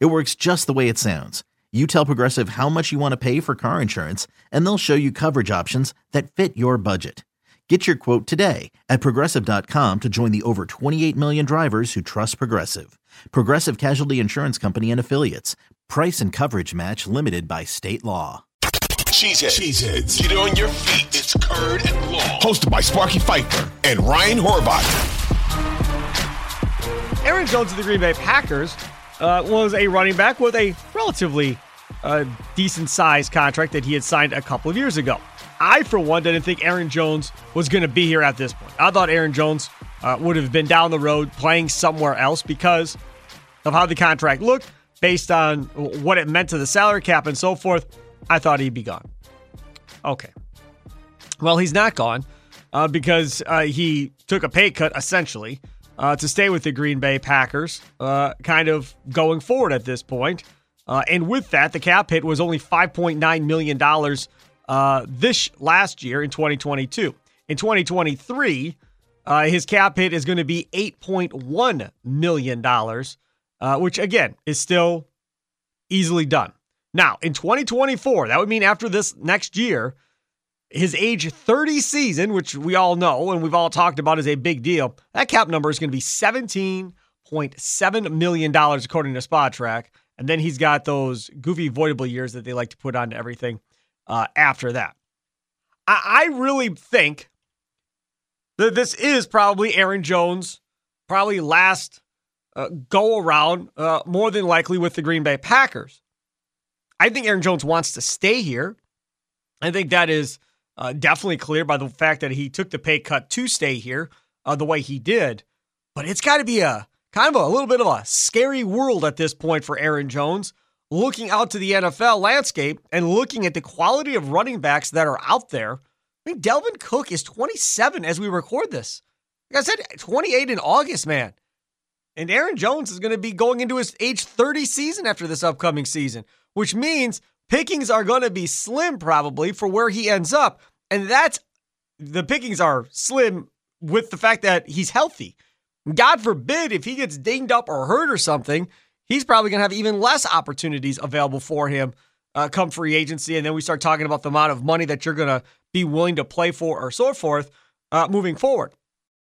It works just the way it sounds. You tell Progressive how much you want to pay for car insurance, and they'll show you coverage options that fit your budget. Get your quote today at progressive.com to join the over 28 million drivers who trust Progressive. Progressive Casualty Insurance Company and Affiliates. Price and coverage match limited by state Long. Cheeseheads. Cheeseheads. Get on your feet. It's Curd and law. Hosted by Sparky Fifer and Ryan Horvath. Aaron Jones of the Green Bay Packers uh, was a running back with a relatively uh, decent sized contract that he had signed a couple of years ago. I, for one, didn't think Aaron Jones was going to be here at this point. I thought Aaron Jones uh, would have been down the road playing somewhere else because of how the contract looked, based on what it meant to the salary cap and so forth. I thought he'd be gone. Okay. Well, he's not gone uh, because uh, he took a pay cut essentially uh, to stay with the Green Bay Packers, uh, kind of going forward at this point. Uh, and with that, the cap hit was only $5.9 million uh, this last year in 2022. In 2023, uh, his cap hit is going to be $8.1 million, uh, which again is still easily done. Now, in 2024, that would mean after this next year, his age 30 season, which we all know and we've all talked about is a big deal, that cap number is going to be $17.7 million, according to Spotrac. And then he's got those goofy voidable years that they like to put onto everything uh, after that. I, I really think that this is probably Aaron Jones, probably last uh, go around, uh, more than likely with the Green Bay Packers. I think Aaron Jones wants to stay here. I think that is uh, definitely clear by the fact that he took the pay cut to stay here uh, the way he did. But it's got to be a kind of a little bit of a scary world at this point for Aaron Jones, looking out to the NFL landscape and looking at the quality of running backs that are out there. I mean, Dalvin Cook is 27 as we record this. Like I said, 28 in August, man. And Aaron Jones is going to be going into his age 30 season after this upcoming season, which means pickings are going to be slim probably for where he ends up. And that's the pickings are slim with the fact that he's healthy. God forbid if he gets dinged up or hurt or something, he's probably going to have even less opportunities available for him uh, come free agency. And then we start talking about the amount of money that you're going to be willing to play for or so forth uh, moving forward.